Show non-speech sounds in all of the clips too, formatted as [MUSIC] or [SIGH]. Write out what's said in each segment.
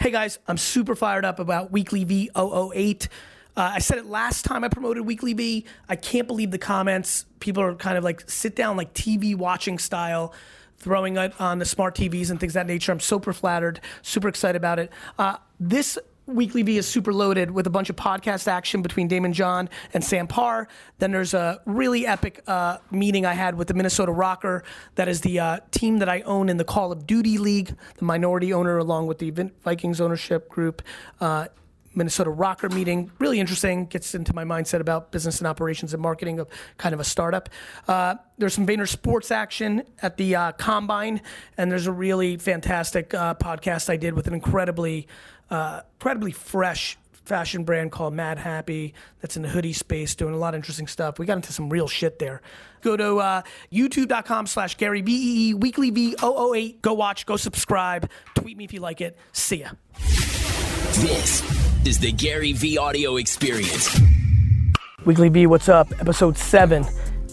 Hey guys, I'm super fired up about WeeklyVee 008. Uh, I said it last time I promoted WeeklyVee. I can't believe the comments. People are kind of like sit down, like TV watching style, throwing it on the smart TVs and things of that nature. I'm super flattered, super excited about it. Uh, this WeeklyVee is super loaded with a bunch of podcast action between Daymond John and Sam Parr. Then there's a really epic uh, meeting I had with the Minnesota RØKKR. That is the uh, team that I own in the Call of Duty League, the minority owner along with the Vikings ownership group. Uh, Minnesota RØKKR meeting. Really interesting. Gets into my mindset about business and operations and marketing of kind of a startup. Uh, there's some VaynerSports action at the uh, Combine, and there's a really fantastic uh, podcast I did with an incredibly, uh, incredibly fresh fashion brand called Madhappy that's in the hoodie space doing a lot of interesting stuff. We got into some real shit there. Go to uh, youtube.com slash Gary V-E-E, WeeklyVee 008. Go watch, go subscribe, tweet me if you like it. See ya. This is the GaryVee audio experience. WeeklyVee, what's up? Episode 7.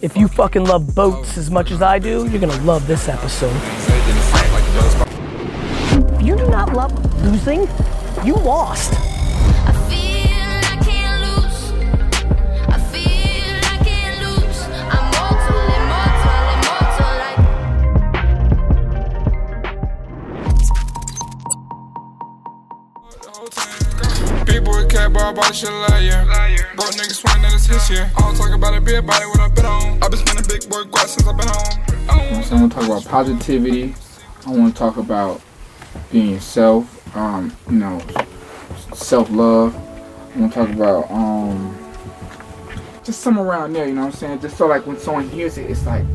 If you fucking love boats as much as I do, you're gonna love this episode. If you do not love losing, you lost. I feel I can't. I feel I can't lose. I'm mortal, immortal, immortal like Big boy cat bar bought shit last year. Broke niggas swearing that it's his year. I don't talk about it, be about it when I been on. i been spending big boy guap since i been home. So I want to talk about positivity. I want to talk about being yourself. Um, you know, self love. I'm gonna talk about um, just somewhere around there. You know what I'm saying? Just so like when someone hears it, it's like,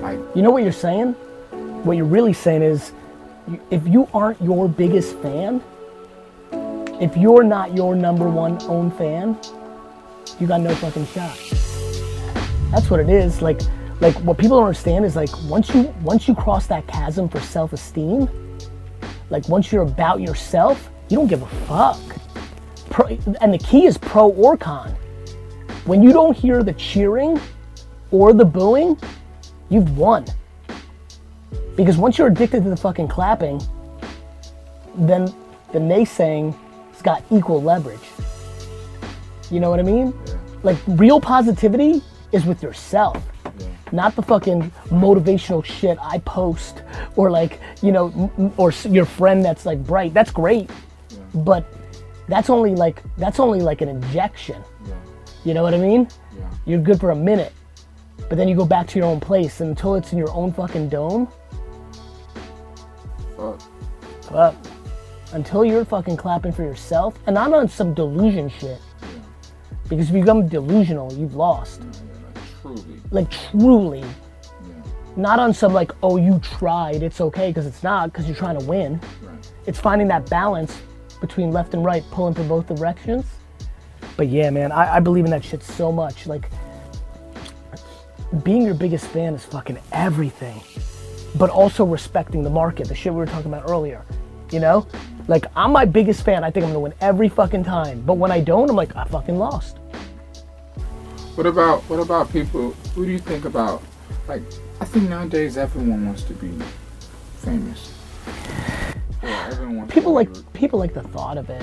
like You know what you're saying? What you're really saying is, if you aren't your biggest fan, if you're not your number one own fan, you got no fucking shot. That's what it is. Like, like what people don't understand is like once you once you cross that chasm for self-esteem, like once you're about yourself, you don't give a fuck. Pro, and the key is pro or con. When you don't hear the cheering or the booing, you've won. Because once you're addicted to the fucking clapping, then the naysaying has got equal leverage. You know what I mean? Like real positivity is with yourself. Not the fucking motivational shit I post or like, you know, or your friend that's like bright. That's great. But that's only like that's only like an injection. You know what I mean? Yeah. You're good for a minute. But then you go back to your own place and until it's in your own fucking dome, fuck. But until you're fucking clapping for yourself, and i'm on some delusion shit, because if you become delusional, you've lost. Truly. Like truly, not on some like, oh, you tried, it's okay, because it's not, because you're trying to win. Right. It's finding that balance between left and right, pulling for both directions. But yeah, man, I, I believe in that shit so much. Like, being your biggest fan is fucking everything. But also respecting the market, the shit we were talking about earlier. You know? Like, I'm my biggest fan. I think I'm gonna win every fucking time. But when I don't, I'm like, I fucking lost. What about what about people? Who do you think about? Like, I think nowadays everyone wants to be famous. Yeah, everyone wants People to like be- people like the thought of it,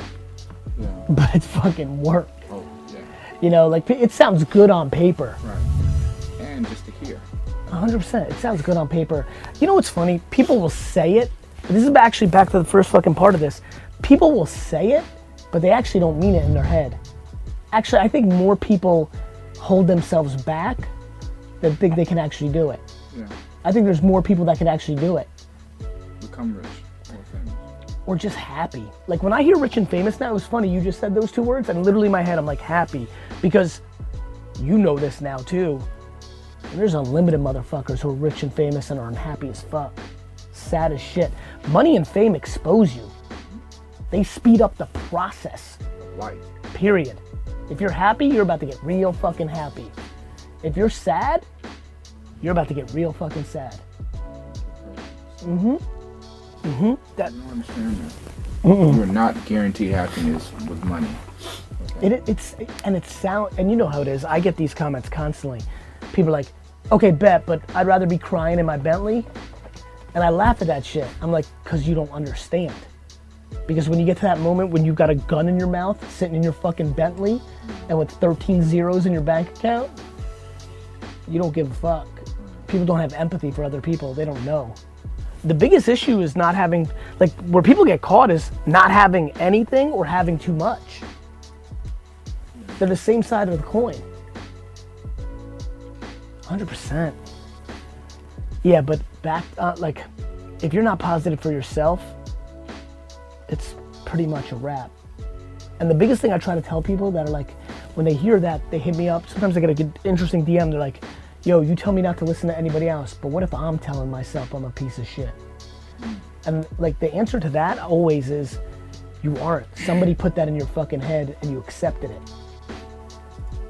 Yeah. [LAUGHS] but it's fucking work. Oh, yeah. You know, like it sounds good on paper. Right. And just to hear. 100%. It sounds good on paper. You know what's funny? People will say it. This is actually back to the first fucking part of this. People will say it, but they actually don't mean it in their head. Actually, I think more people hold themselves back than think they can actually do it. Yeah. I think there's more people that can actually do it Become rich or famous. or just happy. Like when I hear rich and famous now, it was funny. You just said those two words, and literally in my head, I'm like happy because you know this now too. There's unlimited motherfuckers who are rich and famous and are unhappy as fuck. Sad as shit. Money and fame expose you. They speed up the process. Life. Period. If you're happy, you're about to get real fucking happy. If you're sad, you're about to get real fucking sad. Mm-hmm. Mm-hmm. That I don't understand that. You're not guaranteed happiness with money. It, it's and it's sound and you know how it is. I get these comments constantly. People are like, okay, bet, but I'd rather be crying in my Bentley. And I laugh at that shit. I'm like, cause you don't understand. Because when you get to that moment when you've got a gun in your mouth, sitting in your fucking Bentley, and with 13 zeros in your bank account, you don't give a fuck. People don't have empathy for other people. They don't know. The biggest issue is not having, like, where people get caught is not having anything or having too much. They're the same side of the coin. 100%. Yeah, but back, uh, like, if you're not positive for yourself, it's pretty much a wrap. And the biggest thing I try to tell people that are like, when they hear that, they hit me up. Sometimes I get a good, interesting DM. They're like, yo, you tell me not to listen to anybody else, but what if I'm telling myself I'm a piece of shit? And like the answer to that always is, you aren't. Somebody put that in your fucking head and you accepted it.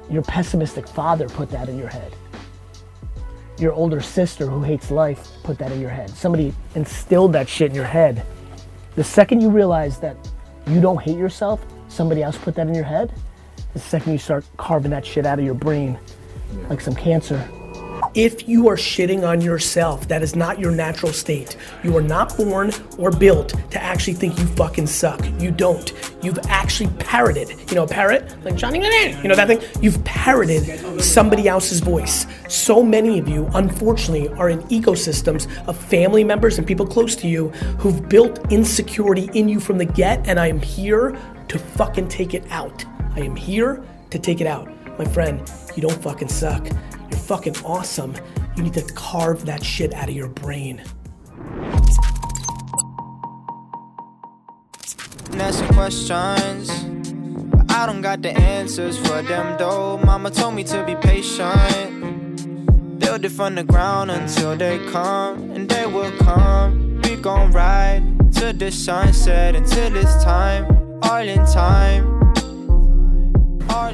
Your pessimistic father put that in your head. Your older sister who hates life put that in your head. Somebody instilled that shit in your head. The second you realize that you don't hate yourself, somebody else put that in your head, the second you start carving that shit out of your brain like some cancer. If you are shitting on yourself, that is not your natural state. You are not born or built to actually think you fucking suck. You don't. You've actually parroted, you know, a parrot, like Johnny, Lennon, you know that thing? You've parroted somebody else's voice. So many of you, unfortunately, are in ecosystems of family members and people close to you who've built insecurity in you from the get, and I am here to fucking take it out. I am here to take it out. My friend, you don't fucking suck. You're fucking awesome. You need to carve that shit out of your brain. asking questions. But I don't got the answers for them though. Mama told me to be patient. Build it from the ground until they come, and they will come. We gon' ride to the sunset until it's time, all in time.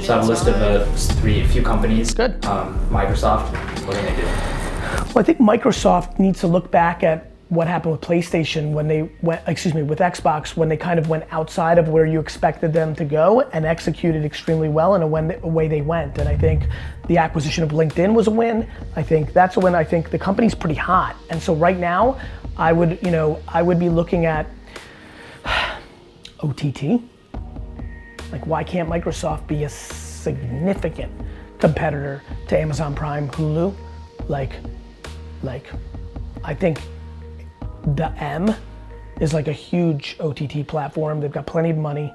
So I have a list of uh, three, a few companies. Good. Um, Microsoft. What are they doing? Well, I think Microsoft needs to look back at what happened with PlayStation when they went, excuse me, with Xbox when they kind of went outside of where you expected them to go and executed extremely well in a, when, a way they went. And I think the acquisition of LinkedIn was a win. I think that's a win. I think the company's pretty hot. And so right now, I would, you know, I would be looking at [SIGHS] OTT. Like, why can't Microsoft be a significant competitor to Amazon Prime, Hulu? Like, like, I think the M is like a huge OTT platform. They've got plenty of money.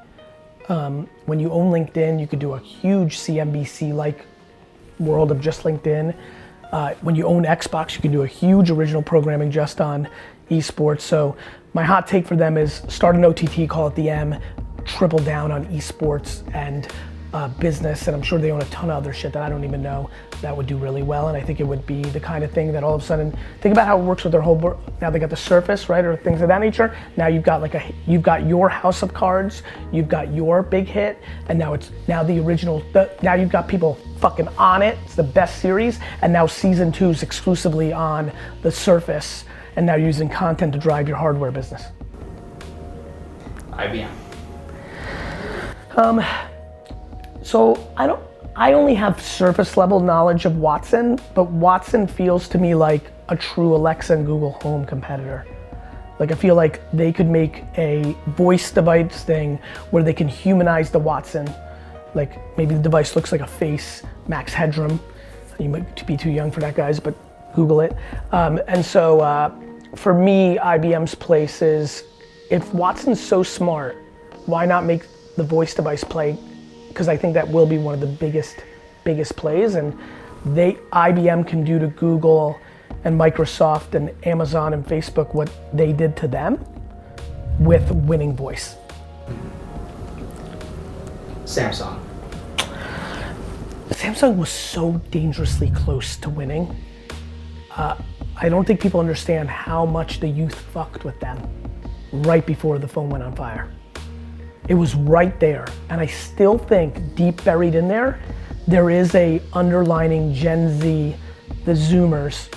Um, when you own LinkedIn, you could do a huge CNBC like world of just LinkedIn. Uh, when you own Xbox, you can do a huge original programming just on esports. So my hot take for them is start an OTT, call it the M, triple down on esports and uh, business. And I'm sure they own a ton of other shit that I don't even know that would do really well. And I think it would be the kind of thing that all of a sudden, think about how it works with their whole. Now they got the Surface, right, or things of that nature. Now you've got like a, you've got your House of Cards, you've got your big hit, and now it's now the original. The, now you've got people fucking on it. It's the best series, and now season two is exclusively on the Surface, and now using content to drive your hardware business. IBM. So I don't. I only have surface level knowledge of Watson, but Watson feels to me like a true Alexa and Google Home competitor. Like I feel like they could make a voice device thing where they can humanize the Watson. Like maybe the device looks like a face, max headroom. You might be too young for that, guys, but Google it. Um, and so uh, for me, IBM's place is if Watson's so smart, why not make the voice device play? Because I think that will be one of the biggest, biggest plays. And they IBM can do to Google and Microsoft and Amazon and Facebook what they did to them with winning voice. Samsung. Samsung was so dangerously close to winning. Uh, I don't think people understand how much the youth fucked with them right before the phone went on fire. It was right there, and I still think deep buried in there, there is a underlining Gen Z, the Zoomers,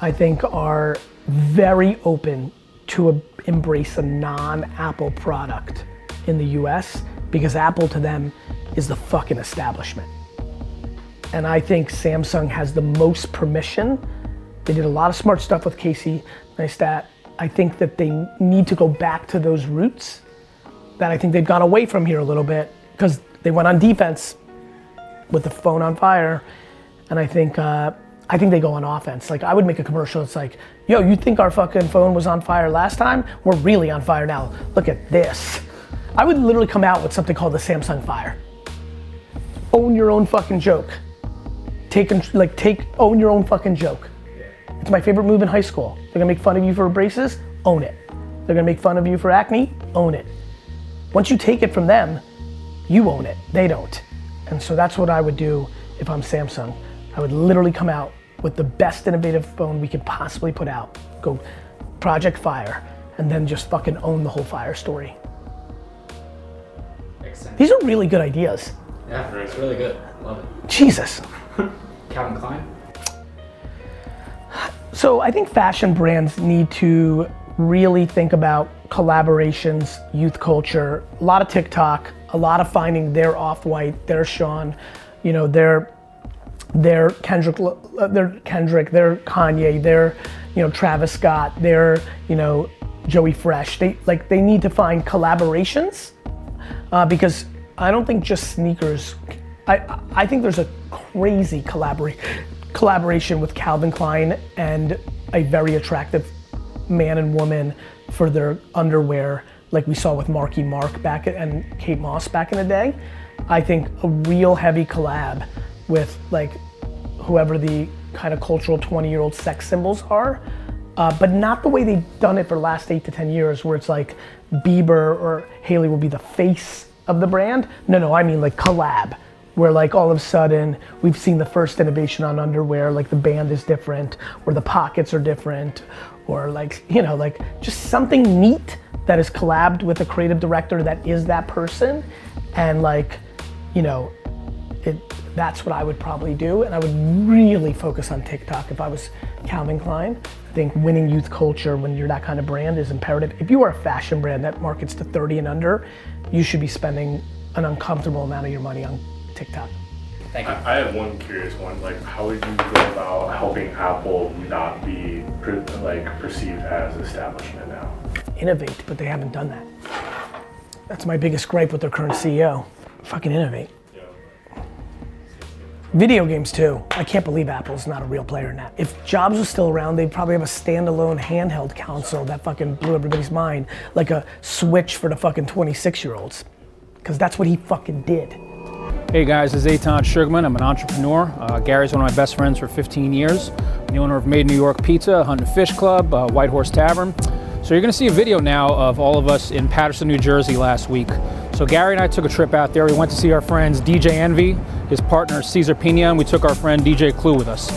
I think are very open to a, embrace a non-Apple product in the U.S. because Apple to them is the fucking establishment. And I think Samsung has the most permission. They did a lot of smart stuff with Casey Neistat. I think that they need to go back to those roots that I think they've gone away from here a little bit because they went on defense with the phone on fire, and I think uh, I think they go on offense. Like I would make a commercial. It's like, yo, you think our fucking phone was on fire last time? We're really on fire now. Look at this. I would literally come out with something called the Samsung Fire. Own your own fucking joke. Take like take own your own fucking joke. It's my favorite move in high school. They're gonna make fun of you for braces, own it. They're gonna make fun of you for acne, own it. Once you take it from them, you own it. They don't. And so that's what I would do if I'm Samsung. I would literally come out with the best innovative phone we could possibly put out. Go Project Fire, and then just fucking own the whole fire story. Makes sense. These are really good ideas. Yeah, it's really good. Love it. Jesus. [LAUGHS] Calvin Klein. So I think fashion brands need to really think about collaborations, youth culture, a lot of TikTok, a lot of finding their off-white, their Sean, you know, their their Kendrick, their Kendrick, their Kanye, their you know Travis Scott, their you know Joey Fresh. They like they need to find collaborations uh, because I don't think just sneakers. I I think there's a crazy collabora- collaboration with Calvin Klein and a very attractive man and woman for their underwear, like we saw with Marky Mark back and Kate Moss back in the day. I think a real heavy collab with like whoever the kind of cultural 20 year old sex symbols are, uh, but not the way they've done it for the last eight to 10 years, where it's like Bieber or Haley will be the face of the brand. No, no, I mean like collab, where like all of a sudden we've seen the first innovation on underwear, like the band is different, or the pockets are different, or like, you know, like just something neat that is collabed with a creative director that is that person, and like, you know, it, that's what I would probably do, and I would really focus on TikTok if I was Calvin Klein. I think winning youth culture when you're that kind of brand is imperative. If you are a fashion brand that markets to 30 and under, you should be spending an uncomfortable amount of your money on TikTok. Thank you. I I have one curious one. Like, how would you go about helping Apple not be per, like perceived as establishment now? Innovate, but they haven't done that. That's my biggest gripe with their current CEO. Fucking innovate. Video games too. I can't believe Apple's not a real player in that. If Jobs was still around, they'd probably have a standalone handheld console that fucking blew everybody's mind, like a Switch for the fucking 26 year olds. Because that's what he fucking did. Hey guys, this is Eytan Sugarman. I'm an entrepreneur. Uh, Gary's one of my best friends for 15 years. I'm the owner of Made New York Pizza, Hunt and Fish Club, uh, White Horse Tavern. So you're going to see a video now of all of us in Paterson, New Jersey last week. So Gary and I took a trip out there. We went to see our friends DJ Envy, his partner Cesar Pina, and we took our friend DJ Clue with us.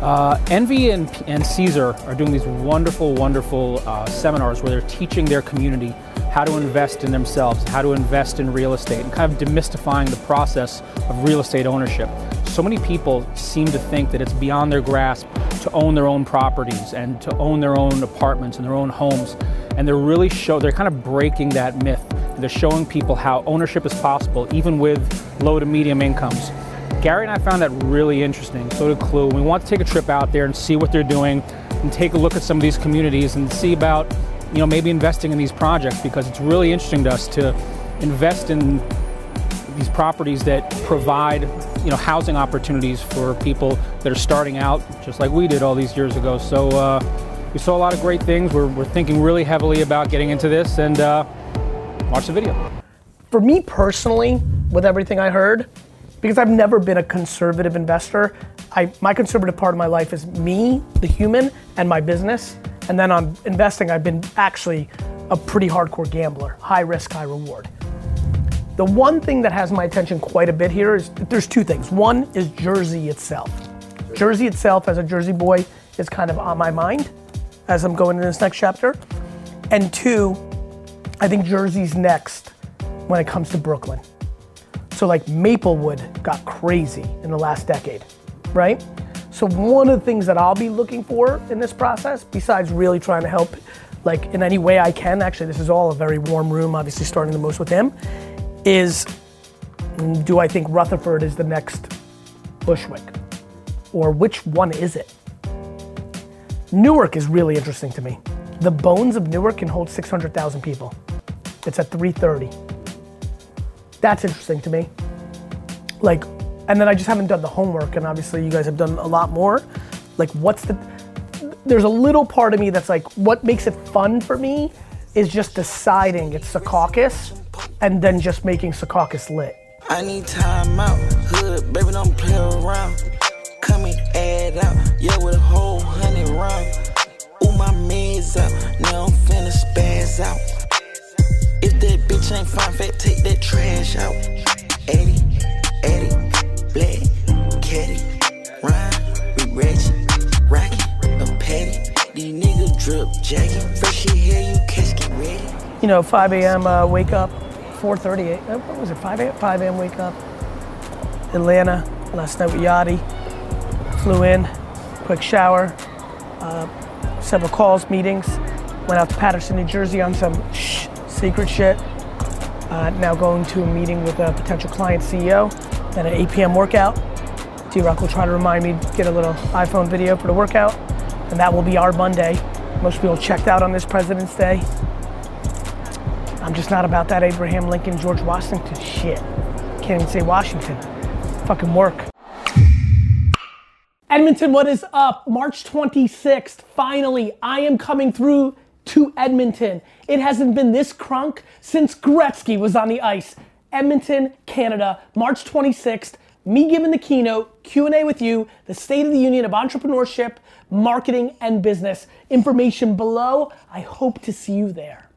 Uh, Envy and, and Cesar are doing these wonderful, wonderful uh, seminars where they're teaching their community how to invest in themselves, how to invest in real estate, and kind of demystifying the process of real estate ownership. So many people seem to think that it's beyond their grasp to own their own properties and to own their own apartments and their own homes. And they're really show they're kind of breaking that myth. They're showing people how ownership is possible even with low to medium incomes. Gary and I found that really interesting. So did Clue. We want to take a trip out there and see what they're doing and take a look at some of these communities and see about, you know, maybe investing in these projects because it's really interesting to us to invest in these properties that provide, you know, housing opportunities for people that are starting out just like we did all these years ago. So uh, we saw a lot of great things. We're, we're thinking really heavily about getting into this and uh, watch the video. For me personally, with everything I heard, because I've never been a conservative investor, I, my conservative part of my life is me, the human, and my business. And then on investing, I've been actually a pretty hardcore gambler, high risk, high reward. The one thing that has my attention quite a bit here is there's two things. One is Jersey itself. Jersey itself, as a Jersey boy, is kind of on my mind as I'm going into this next chapter. And two, I think Jersey's next when it comes to Brooklyn. So like Maplewood got crazy in the last decade, right? So one of the things that I'll be looking for in this process, besides really trying to help, like in any way I can, actually this is all a very warm room, obviously starting the most with him, is do I think Rutherford is the next Bushwick? Or which one is it? Newark is really interesting to me. The bones of Newark can hold 600,000 people. It's at 3:30. That's interesting to me. Like, and then I just haven't done the homework, and obviously you guys have done a lot more. Like, what's the? There's a little part of me that's like, what makes it fun for me is just deciding it's Secaucus, and then just making Secaucus lit. I need time out. Hood, baby, don't play around. Come and add out. Yeah, with a whole hundred round. Ooh, my meds. Now I'm finna spaz out. Ain't take that trash out. Eddie, Eddie, Black, Caddy, Ryan, we a Patty. These niggas drip jacket. Fresh you catch, get ready. you know, 5 a.m. Uh, wake up, 4:38. Uh, what was it? 5 a.m. 5 a.m. wake up. Atlanta last night with Yachty. Flew in, quick shower, uh, several calls, meetings. Went out to Paterson, New Jersey on some shh, secret shit. Uh, now going to a meeting with a potential client CEO. Then an 8 p.m. workout. D-Rock will try to remind me to get a little iPhone video for the workout, and that will be our Monday. Most people checked out on this President's Day. I'm just not about that Abraham Lincoln, George Washington shit. Can't even say Washington. Fucking work. Edmonton, what is up? March 26th, finally, I am coming through to Edmonton. It hasn't been this crunk since Gretzky was on the ice. Edmonton, Canada, March 26th. Me giving the keynote, Q&A with you, the State of the Union of Entrepreneurship, Marketing, and Business. Information below. I hope to see you there.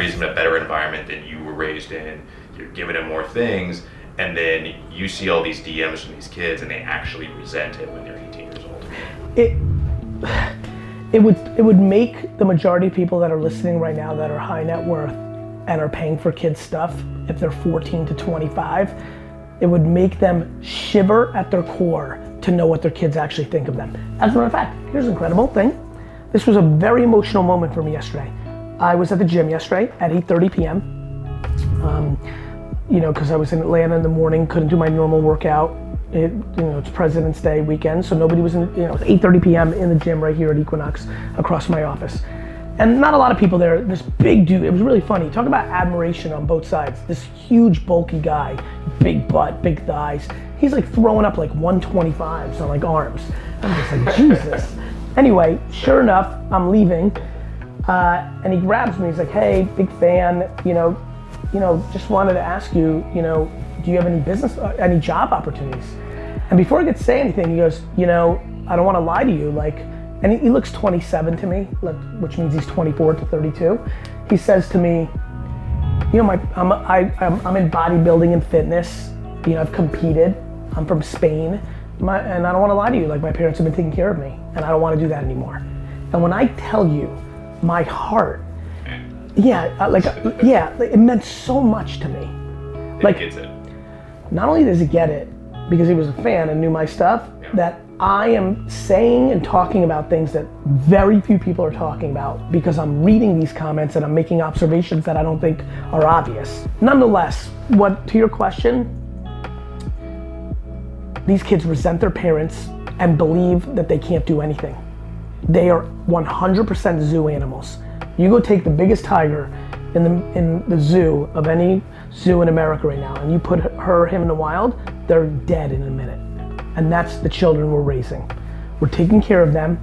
You in a better environment than you were raised in, you're giving them more things, and then you see all these DMs from these kids and they actually resent it when they're 18 years old. it it would it would make the majority of people that are listening right now that are high net worth and are paying for kids stuff if they're 14 to 25 it would make them shiver at their core to know what their kids actually think of them. As a matter of fact here's an incredible thing. This was a very emotional moment for me yesterday i was at the gym yesterday at 8.30 p.m um, you know because i was in atlanta in the morning couldn't do my normal workout it, you know, it's President's Day weekend, so nobody was in, you know, it was 8.30 p.m. in the gym right here at Equinox across my office. And not a lot of people there, this big dude, it was really funny. Talk about admiration on both sides. This huge, bulky guy, big butt, big thighs. He's like throwing up like 125s on like arms. I'm just like, [LAUGHS] Jesus. Anyway, sure enough, I'm leaving, and he grabs me, he's like, hey, big fan, you know, you know, just wanted to ask you, you know, do you have any business, uh, any job opportunities? And before I could say anything, he goes, you know, I don't want to lie to you, like, and he, he looks 27 to me, like, which means he's 24 to 32. He says to me, you know, my, I'm, I, I'm, I'm in bodybuilding and fitness. You know, I've competed. I'm from Spain, my, and I don't want to lie to you. Like, my parents have been taking care of me, and I don't want to do that anymore. And when I tell you, my heart, yeah, uh, like, uh, yeah, like, it meant so much to me. Like- he gets it. not only does he get it because he was a fan and knew my stuff, that I am saying and talking about things that very few people are talking about because I'm reading these comments and I'm making observations that I don't think are obvious. Nonetheless, what to your question, these kids resent their parents and believe that they can't do anything. They are 100% zoo animals. You go take the biggest tiger in the in the zoo of any zoo in America right now, and you put her him in the wild, they're dead in a minute. And that's the children we're raising. We're taking care of them.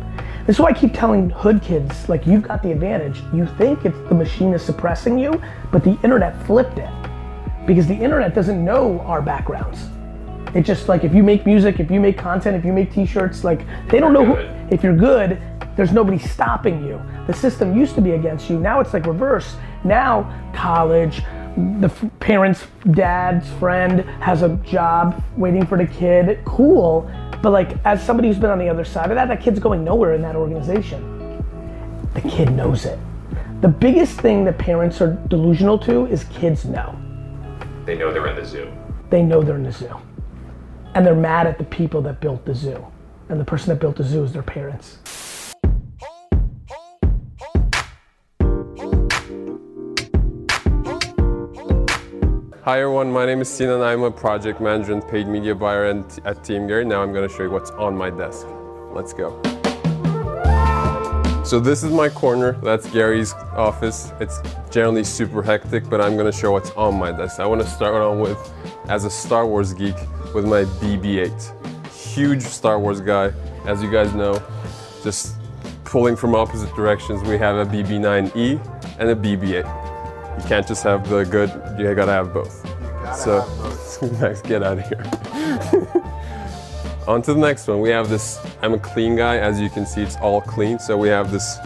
This is why I keep telling hood kids, like you've got the advantage. You think it's the machine is suppressing you, but the internet flipped it. Because the internet doesn't know our backgrounds. It just like if you make music, if you make content, if you make t-shirts, like they don't know who, if you're good, there's nobody stopping you. The system used to be against you. Now it's like reverse. Now college, the f- parents, dad's friend has a job waiting for the kid. Cool. But like as somebody who's been on the other side of that, that kid's going nowhere in that organization. The kid knows it. The biggest thing that parents are delusional to is kids know. They know they're in the zoo. They know they're in the zoo. And they're mad at the people that built the zoo. and the person that built the zoo is their parents. Hi everyone, my name is Sinan. I'm a project manager and paid media buyer at, at Team Gary. Now I'm going to show you what's on my desk. Let's go. So this is my corner. That's Gary's office. It's generally super hectic, but I'm going to show what's on my desk. I want to start on with, as a Star Wars geek, with my BB-8. Huge Star Wars guy, as you guys know. Just pulling from opposite directions, we have a BB-9E and a BB-8. You can't just have the good, you gotta have both. so, Max, [LAUGHS] get out of here. [LAUGHS] On to the next one. We have this, I'm a clean guy. As you can see, it's all clean. So we have this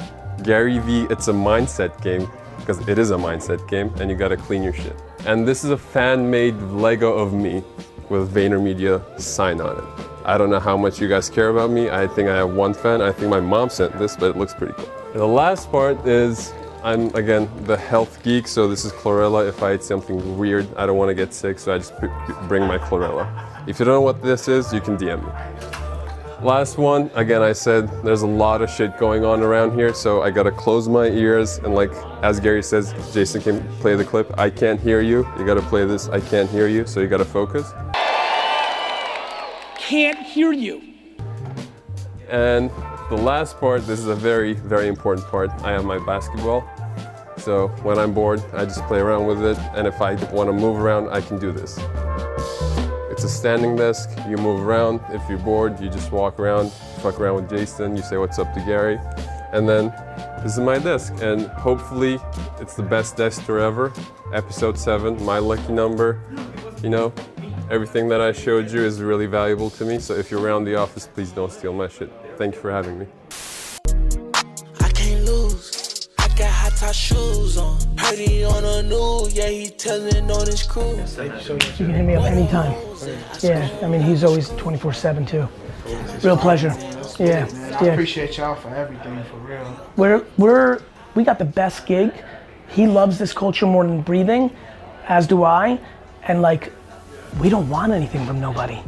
Gary V, it's a mindset game because it is a mindset game and you gotta clean your shit. And this is a fan-made Lego of me with VaynerMedia sign on it. I don't know how much you guys care about me. I think I have one fan. I think my mom sent this, but it looks pretty cool. The last part is I'm again the health geek, so this is chlorella. If I eat something weird, I don't want to get sick, so I just bring my chlorella. If you don't know what this is, you can DM me. Last one, again, I said there's a lot of shit going on around here, so I gotta close my ears and, like, as Gary says, Jason can play the clip. I can't hear you. You gotta play this. I can't hear you, so you gotta focus. Can't hear you. And the last part, this is a very, very important part. I have my basketball. So when I'm bored, I just play around with it. And if I want to move around, I can do this. It's a standing desk. You move around. If you're bored, you just walk around, fuck around with Jason. You say what's up to Gary. And then this is my desk. And hopefully it's the best desk ever. Episode seven, my lucky number. You know, everything that I showed you is really valuable to me. So if you're around the office, please don't steal my shit. Thank you for having me. I can't lose. I got high top shoes on. Heard he on the news, yeah, he telling on his crew. You can hit me up anytime. Yeah, I mean, he's always 24 7 too. Real pleasure. Yeah, Man, I yeah. appreciate y'all for everything, for real. We're, we're, we got the best gig. He loves this culture more than breathing, as do I. And like, we don't want anything from nobody.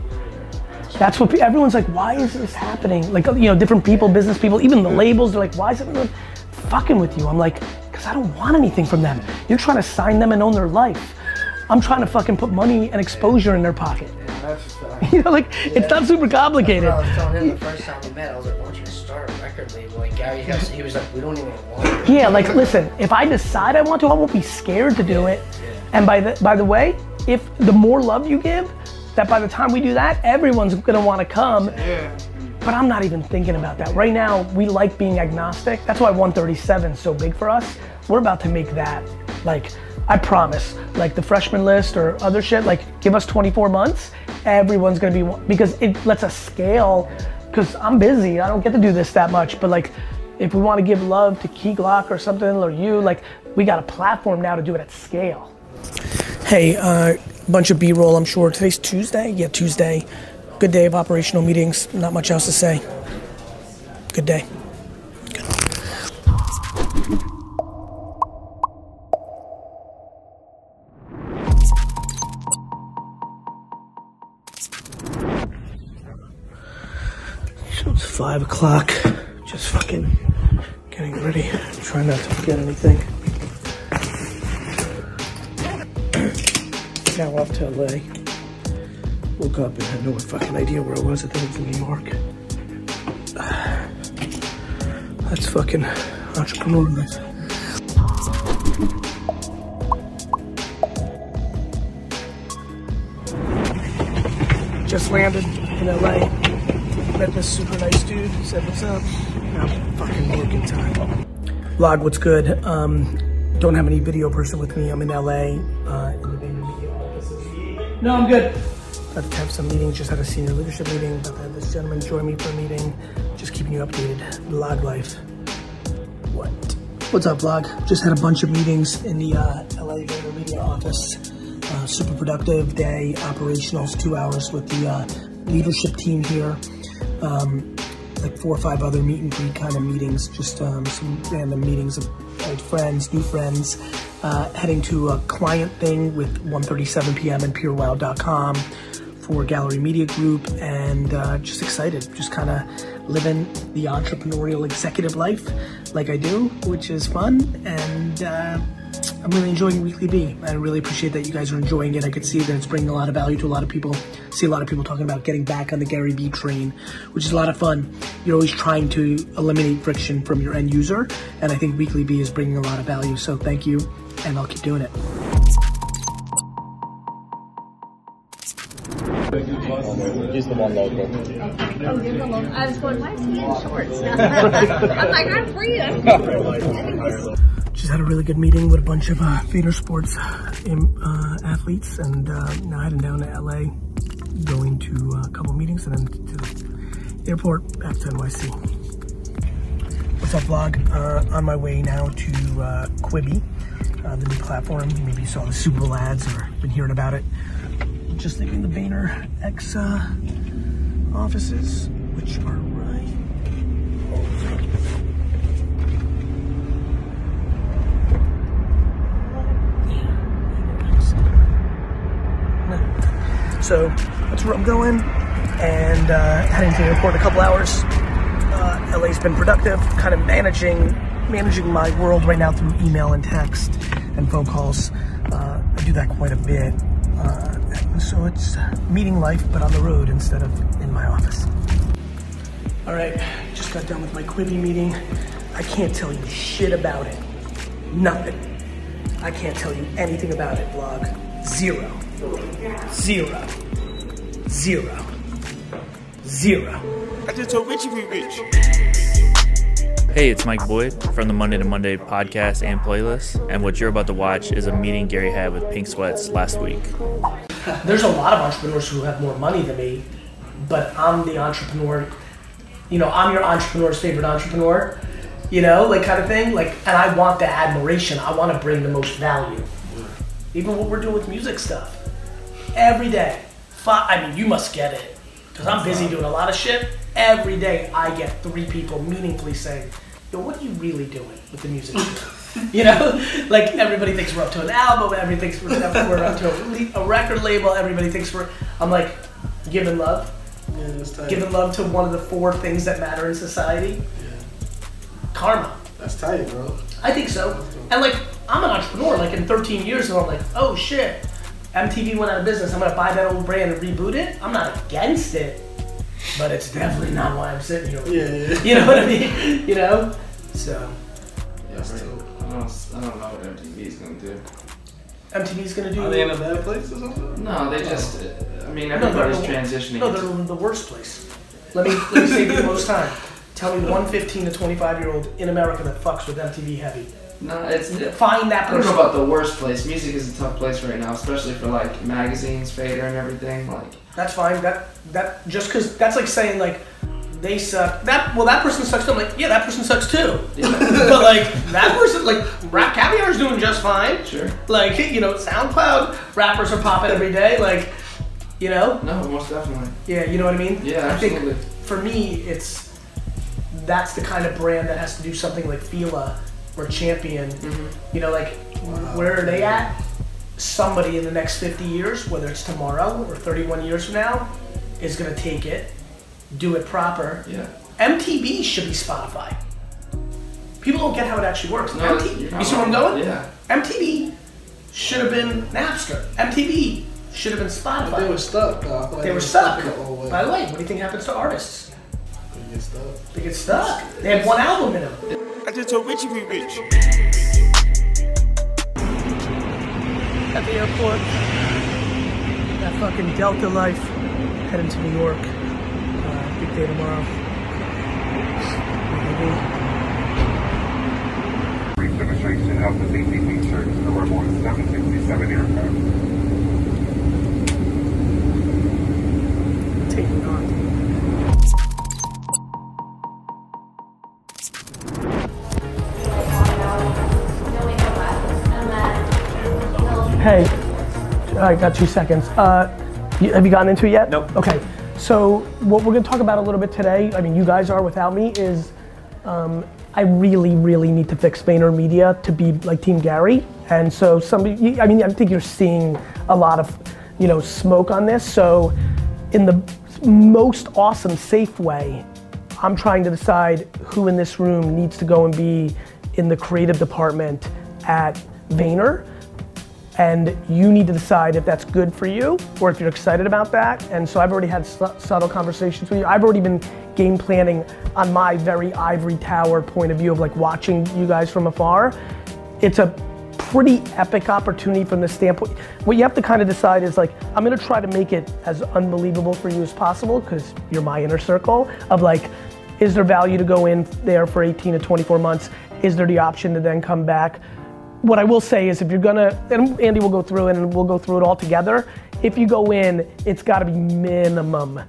That's what pe- everyone's like. Why is this happening? Like, you know, different people, business people, even the labels. They're like, why is everyone fucking with you? I'm like, because I don't want anything from them. You're trying to sign them and own their life. I'm trying to fucking put money and exposure in their pocket. Uh, [LAUGHS] you know, like it's not super complicated. I was telling him the [LAUGHS] first time we met, I was like, why don't you start a record label? Like Gary, he was like, we don't even want it. Yeah, like listen, if I decide I want to, I won't be scared to do it. And by the by the way, if the more love you give, that by the time we do that, everyone's gonna want to come. Yeah. But I'm not even thinking about that. Right now, we like being agnostic. That's why 137 is so big for us. We're about to make that like I promise, like the freshman list or other shit, like give us 24 months, everyone's gonna be because it lets us scale. Because I'm busy, I don't get to do this that much. But like, if we want to give love to Key Glock or something, or you, like, we got a platform now to do it at scale. Hey, uh, bunch of B-roll, I'm sure. Today's Tuesday? Yeah, Tuesday. Good day of operational meetings. Not much else to say. Good day. It's five o'clock. Just fucking getting ready. Trying not to forget anything. Now off to LA. Woke up and had no fucking idea where I was. I think it was New York. [SIGHS] That's fucking entrepreneurial. Just landed in LA. Met this super nice dude. Said what's up. Now fucking working time. Vlog, what's good? Um, don't have any video person with me. I'm in LA. Uh, No, I'm good. About to have some meetings. Just had a senior leadership meeting. About to have this gentleman join me for a meeting. Just keeping you updated. Vlog life. What? What's up, vlog? Just had a bunch of meetings in the uh, LA VaynerMedia office. Uh, super productive day, operationals, two hours with the uh, leadership team here. Um, like four or five other meet and greet kind of meetings, just um, some random meetings of old friends, new friends. Uh, heading to a client thing with 1:37 p.m. and PureWow.com. for Gallery Media Group, and uh, just excited, just kind of living the entrepreneurial executive life like I do, which is fun, and uh, I'm really enjoying WeeklyVee. I really appreciate that you guys are enjoying it. I could see that it's bringing a lot of value to a lot of people. See a lot of people talking about getting back on the Gary Vee train, which is a lot of fun. You're always trying to eliminate friction from your end user, and I think WeeklyVee is bringing a lot of value. So thank you, and I'll keep doing it. He's the one local. Oh, you're the local. I was going, why is he in shorts? [LAUGHS] [LAUGHS] I'm like, I'm free. [LAUGHS] Just had a really good meeting with a bunch of uh, VaynerSports um, uh, athletes, and uh, now heading down to LA, going to uh, a couple meetings, and then to the airport back to NYC. What's up, vlog? Uh, on my way now to uh, Quibi, uh, the new platform. Maybe you saw the Super Bowl ads or been hearing about it. Just leaving the Vayner X offices, which are right So that's where I'm going, and uh, heading to the airport in a couple hours. Uh, LA's been productive, kind of managing managing my world right now through email and text and phone calls. Uh, I do that quite a bit, uh, so it's meeting life, but on the road instead of in my office. All right, just got done with my Quibi meeting. I can't tell you shit about it. Nothing. I can't tell you anything about it, vlog. Zero. Zero. Zero. Zero. I just told Richie we rich. Hey, it's Mike Boyd from the Monday to Monday podcast and playlist, and what you're about to watch is a meeting Gary had with Pink Sweats last week. There's a lot of entrepreneurs who have more money than me, but I'm the entrepreneur. You know, I'm your entrepreneur's favorite entrepreneur. You know, like kind of thing. Like, and I want the admiration. I want to bring the most value. Even what we're doing with music stuff. Every day. Fi- I mean, you must get it. Because I'm busy doing a lot of shit. Every day I get three people meaningfully saying, yo, what are you really doing with the music? [LAUGHS] you know? Like, everybody thinks we're up to an album. Everybody thinks we're up, [LAUGHS] we're up to a, a record label. Everybody thinks we're... I'm like, giving love. Yeah. Giving love to one of the four things that matter in society. Karma. That's tight, bro. I think so. And like, I'm an entrepreneur. Like in 13 years, and I'm like, oh shit, MTV went out of business. I'm gonna buy that old brand and reboot it. I'm not against it, but it's definitely not why I'm sitting here. Yeah, yeah. You know what I mean? [LAUGHS] You know. So That's dope. I don't, I don't know what MTV's gonna do. MTV's gonna do. Are they in a bad place or something? No, they just. I mean, everybody's the- transitioning. No, they're in the worst place. Let me let me save you the most time. Tell me [LAUGHS] one 15 to 25 year old in America that fucks with MTV heavy. No, it's. Find that I don't know about the worst place. Music is a tough place right now, especially for like magazines, Fader, and everything. Like, That's fine. That that just because that's like saying like they suck. That well, that person sucks too. I'm like, yeah, that person sucks too. [LAUGHS] but like that person, like RapCaviar's doing just fine. Sure. Like you know, SoundCloud rappers are popping every day. Like you know. no, most definitely. Yeah, you know what I mean. Yeah, I think absolutely. for me, it's that's the kind of brand that has to do something like Fila or Champion. Mm-hmm. You know, like where are they at? Somebody in the next 50 years, whether it's tomorrow or 31 years from now, is gonna take it, do it proper. Yeah. MTV should be Spotify. People don't get how it actually works. No, MTV, you're not see where I'm wrong. going? Yeah. MTV should have been Napster. MTV should have been Spotify. But they were stuck, though. I like They were stuck. in the. By the way, what do you think happens to artists? They get stuck. They get stuck. They have one album in them. I just told Richie we rich. At the airport, that fucking Delta life, heading to New York. Uh, big day tomorrow. Demonstration of the safety features of the Rebel 767 aircraft. Taking on. I got two seconds. Uh, have you gotten into it yet? Nope. Okay. So what we're going to talk about a little bit today, I mean, you guys are without me, is um, I really, really need to fix VaynerMedia to be like Team Gary. And so somebody, I mean, I think you're seeing a lot of you know, smoke on this. So, in the most awesome, safe way, I'm trying to decide who in this room needs to go and be in the creative department at Vayner. And you need to decide if that's good for you or if you're excited about that. And so I've already had su- subtle conversations with you. I've already been game planning on my very ivory tower point of view of like watching you guys from afar. It's a pretty epic opportunity from the standpoint. What you have to kind of decide is like, I'm gonna try to make it as unbelievable for you as possible because you're my inner circle of like, is there value to go in there for 18 to 24 months? Is there the option to then come back? What I will say is if you're gonna, and Andy will go through it and we'll go through it all together. If you go in, it's gotta be minimum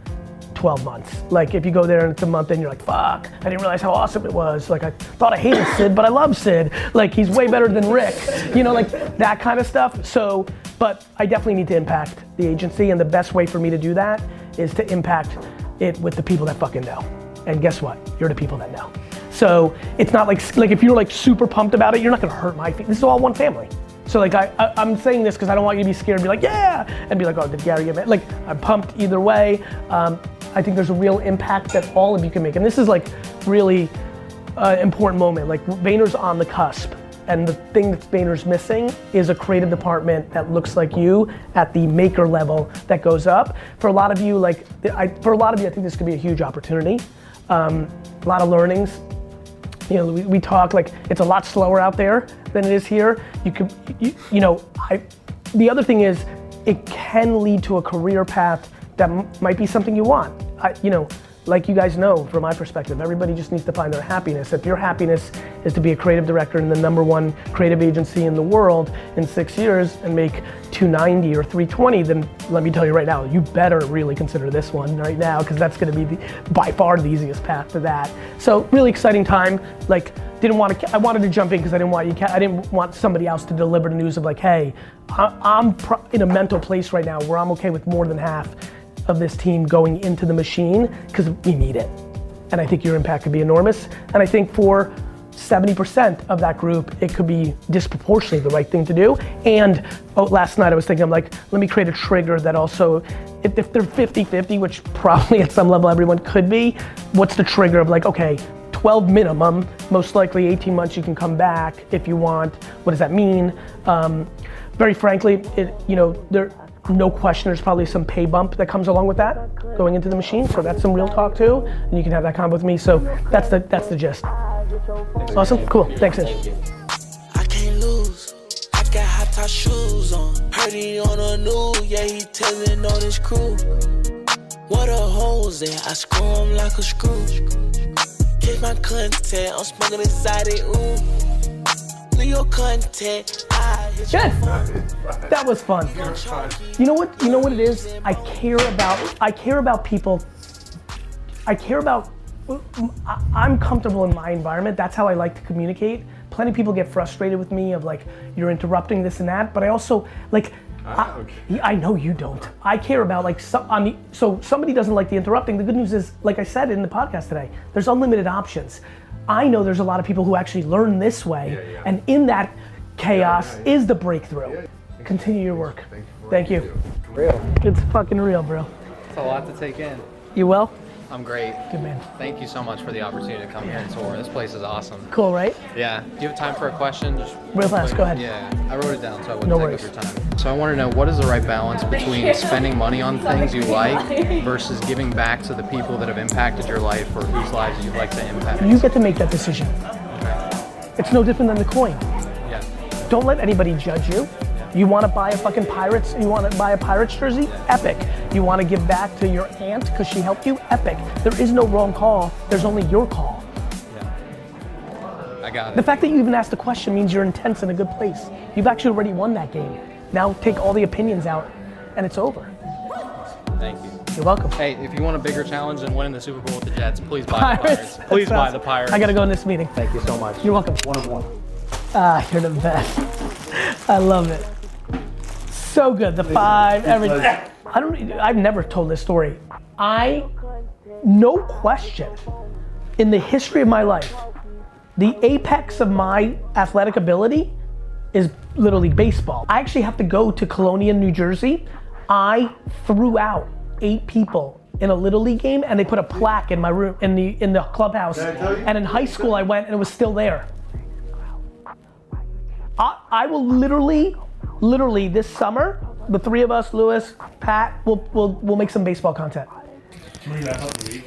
12 months. Like if you go there and it's a month and you're like, fuck, I didn't realize how awesome it was. Like I thought I hated Sid, but I love Sid. Like he's way better than Rick. You know, like that kind of stuff. So, but I definitely need to impact the agency and the best way for me to do that is to impact it with the people that fucking know. And guess what? You're the people that know. So it's not like, like if you're like super pumped about it, you're not gonna hurt my feelings. This is all one family. So like I, I I'm saying this because I don't want you to be scared and be like yeah and be like oh did Gary get mad? Like I'm pumped either way. Um, I think there's a real impact that all of you can make, and this is like really uh, important moment. Like Vayner's on the cusp, and the thing that Vayner's missing is a creative department that looks like you at the maker level that goes up. For a lot of you, like I, for a lot of you, I think this could be a huge opportunity. Um, a lot of learnings, you know, we, we talk like it's a lot slower out there than it is here. You could, you, you know, I, the other thing is it can lead to a career path that might be something you want. I, you know, like you guys know from my perspective, everybody just needs to find their happiness. If your happiness is to be a creative director in the number one creative agency in the world in six years and make 290 or 320, then let me tell you right now, you better really consider this one right now because that's going to be the, by far the easiest path to that. So really exciting time. Like didn't want to. I wanted to jump in because I didn't want you. I didn't want somebody else to deliver the news of like, hey, I'm in a mental place right now where I'm okay with more than half of this team going into the machine because we need it. And I think your impact could be enormous. And I think for 70% of that group, it could be disproportionately the right thing to do. And oh, last night I was thinking, I'm like, let me create a trigger that also, if, if they're 50 50, which [LAUGHS] probably at some level everyone could be, what's the trigger of like, okay, 12 minimum, most likely 18 months you can come back if you want. What does that mean? Um, very frankly, it, you know, there, no question there's probably some pay bump that comes along with that going into the machine. So that's some real talk too, and you can have that combo with me. So that's the that's the gist. Awesome, cool. Thanks, Ish. I can't lose. I got hot top shoes on. He on the news, yeah, he telling on his crew. What a holes in, I screw him like a screw. Kiss my content, I'm smoking exotic, ooh. Leo content, Good. That was fun. You know what? You know what it is? I care about. I care about people. I care about. I- I'm comfortable in my environment. That's how I like to communicate. Plenty of people get frustrated with me of like you're interrupting this and that, but I also like. Ah, I, I know you don't. I care about like some, on the, so somebody doesn't like the interrupting. The good news is, like I said in the podcast today, there's unlimited options. I know there's a lot of people who actually learn this way, and in that chaos is the breakthrough. Continue your work. Thank you. Real. It's fucking real, bro. It's a lot to take in. You well? I'm great. Good man. Thank you so much for the opportunity to come here and tour. This place is awesome. Cool, right? Yeah. Do you have time for a question? Just Real fast, go ahead. Yeah. I wrote it down so I wouldn't No take worries. up your time. So I want to know what is the right balance between [LAUGHS] spending money on things you like versus giving back to the people that have impacted your life or whose lives you'd like to impact. You get to make that decision. It's no different than the coin. Yeah. Don't let anybody judge you. You want to buy a fucking Pirates, you want to buy a Pirates jersey? Epic. You want to give back to your aunt because she helped you? Epic. There is no wrong call. There's only your call. Yeah. I got it. The fact that you even asked the question means your intent's in a good place. You've actually already won that game. Now take all the opinions out and it's over. Thank you. You're welcome. Hey, if you want a bigger challenge than winning the Super Bowl with the Jets, please buy the Pirates. Pirates. Please buy sounds- the Pirates. I gotta go in this meeting. Thank you so much. You're welcome. One of one. Ah, you're the best. [LAUGHS] I love it. So good. The five, everything. I don't. I've never told this story. I, no question, in the history of my life, the apex of my athletic ability is literally baseball. I actually have to go to Colonia, New Jersey, I threw out eight people in a little league game, and they put a plaque in my room in the in the clubhouse. And in high school, I went and it was still there. I, I will literally, literally this summer, the three of us, Lewis, Pat, we'll we'll we'll make some baseball content.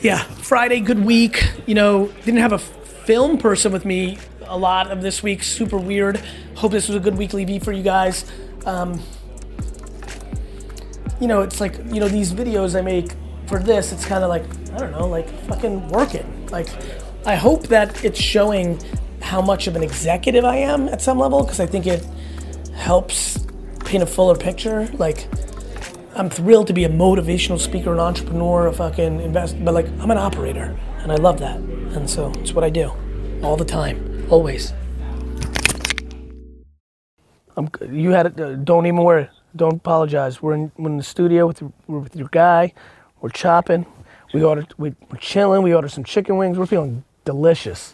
Yeah, Friday, good week. You know, didn't have a film person with me a lot of this week. Super weird. Hope this was a good WeeklyVee for you guys. Um, you know, it's like you know these videos I make for this. It's kind of like I don't know, like fucking working. Like I hope that it's showing how much of an executive I am at some level because I think it helps paint a fuller picture. Like I'm thrilled to be a motivational speaker, an entrepreneur, a fucking investor, but like I'm an operator and I love that, and so it's what I do all the time, always. I'm, you had it. Uh, don't even worry. Don't apologize. We're in, we're in the studio with we're with your guy. We're chopping. We ordered. We, we're chilling. We ordered some chicken wings. We're feeling delicious.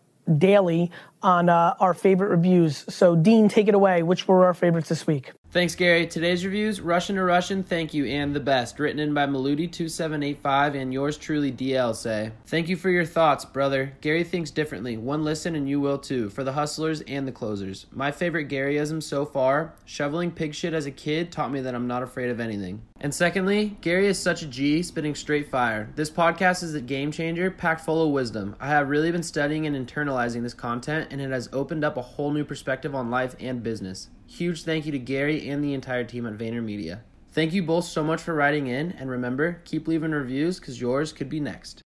daily on uh, our favorite reviews. So, Dean, take it away. Which were our favorites this week? Thanks, Gary. Today's reviews Russian to Russian, thank you, and the best. Written in by Maludi2785 and yours truly, DL say. Thank you for your thoughts, brother. Gary thinks differently. One listen and you will too, for the hustlers and the closers. My favorite Garyism so far shoveling pig shit as a kid taught me that I'm not afraid of anything. And secondly, Gary is such a G, spitting straight fire. This podcast is a game changer, packed full of wisdom. I have really been studying and internalizing this content, and it has opened up a whole new perspective on life and business. Huge thank you to Gary and the entire team at VaynerMedia. Thank you both so much for writing in, and remember, keep leaving reviews because yours could be next.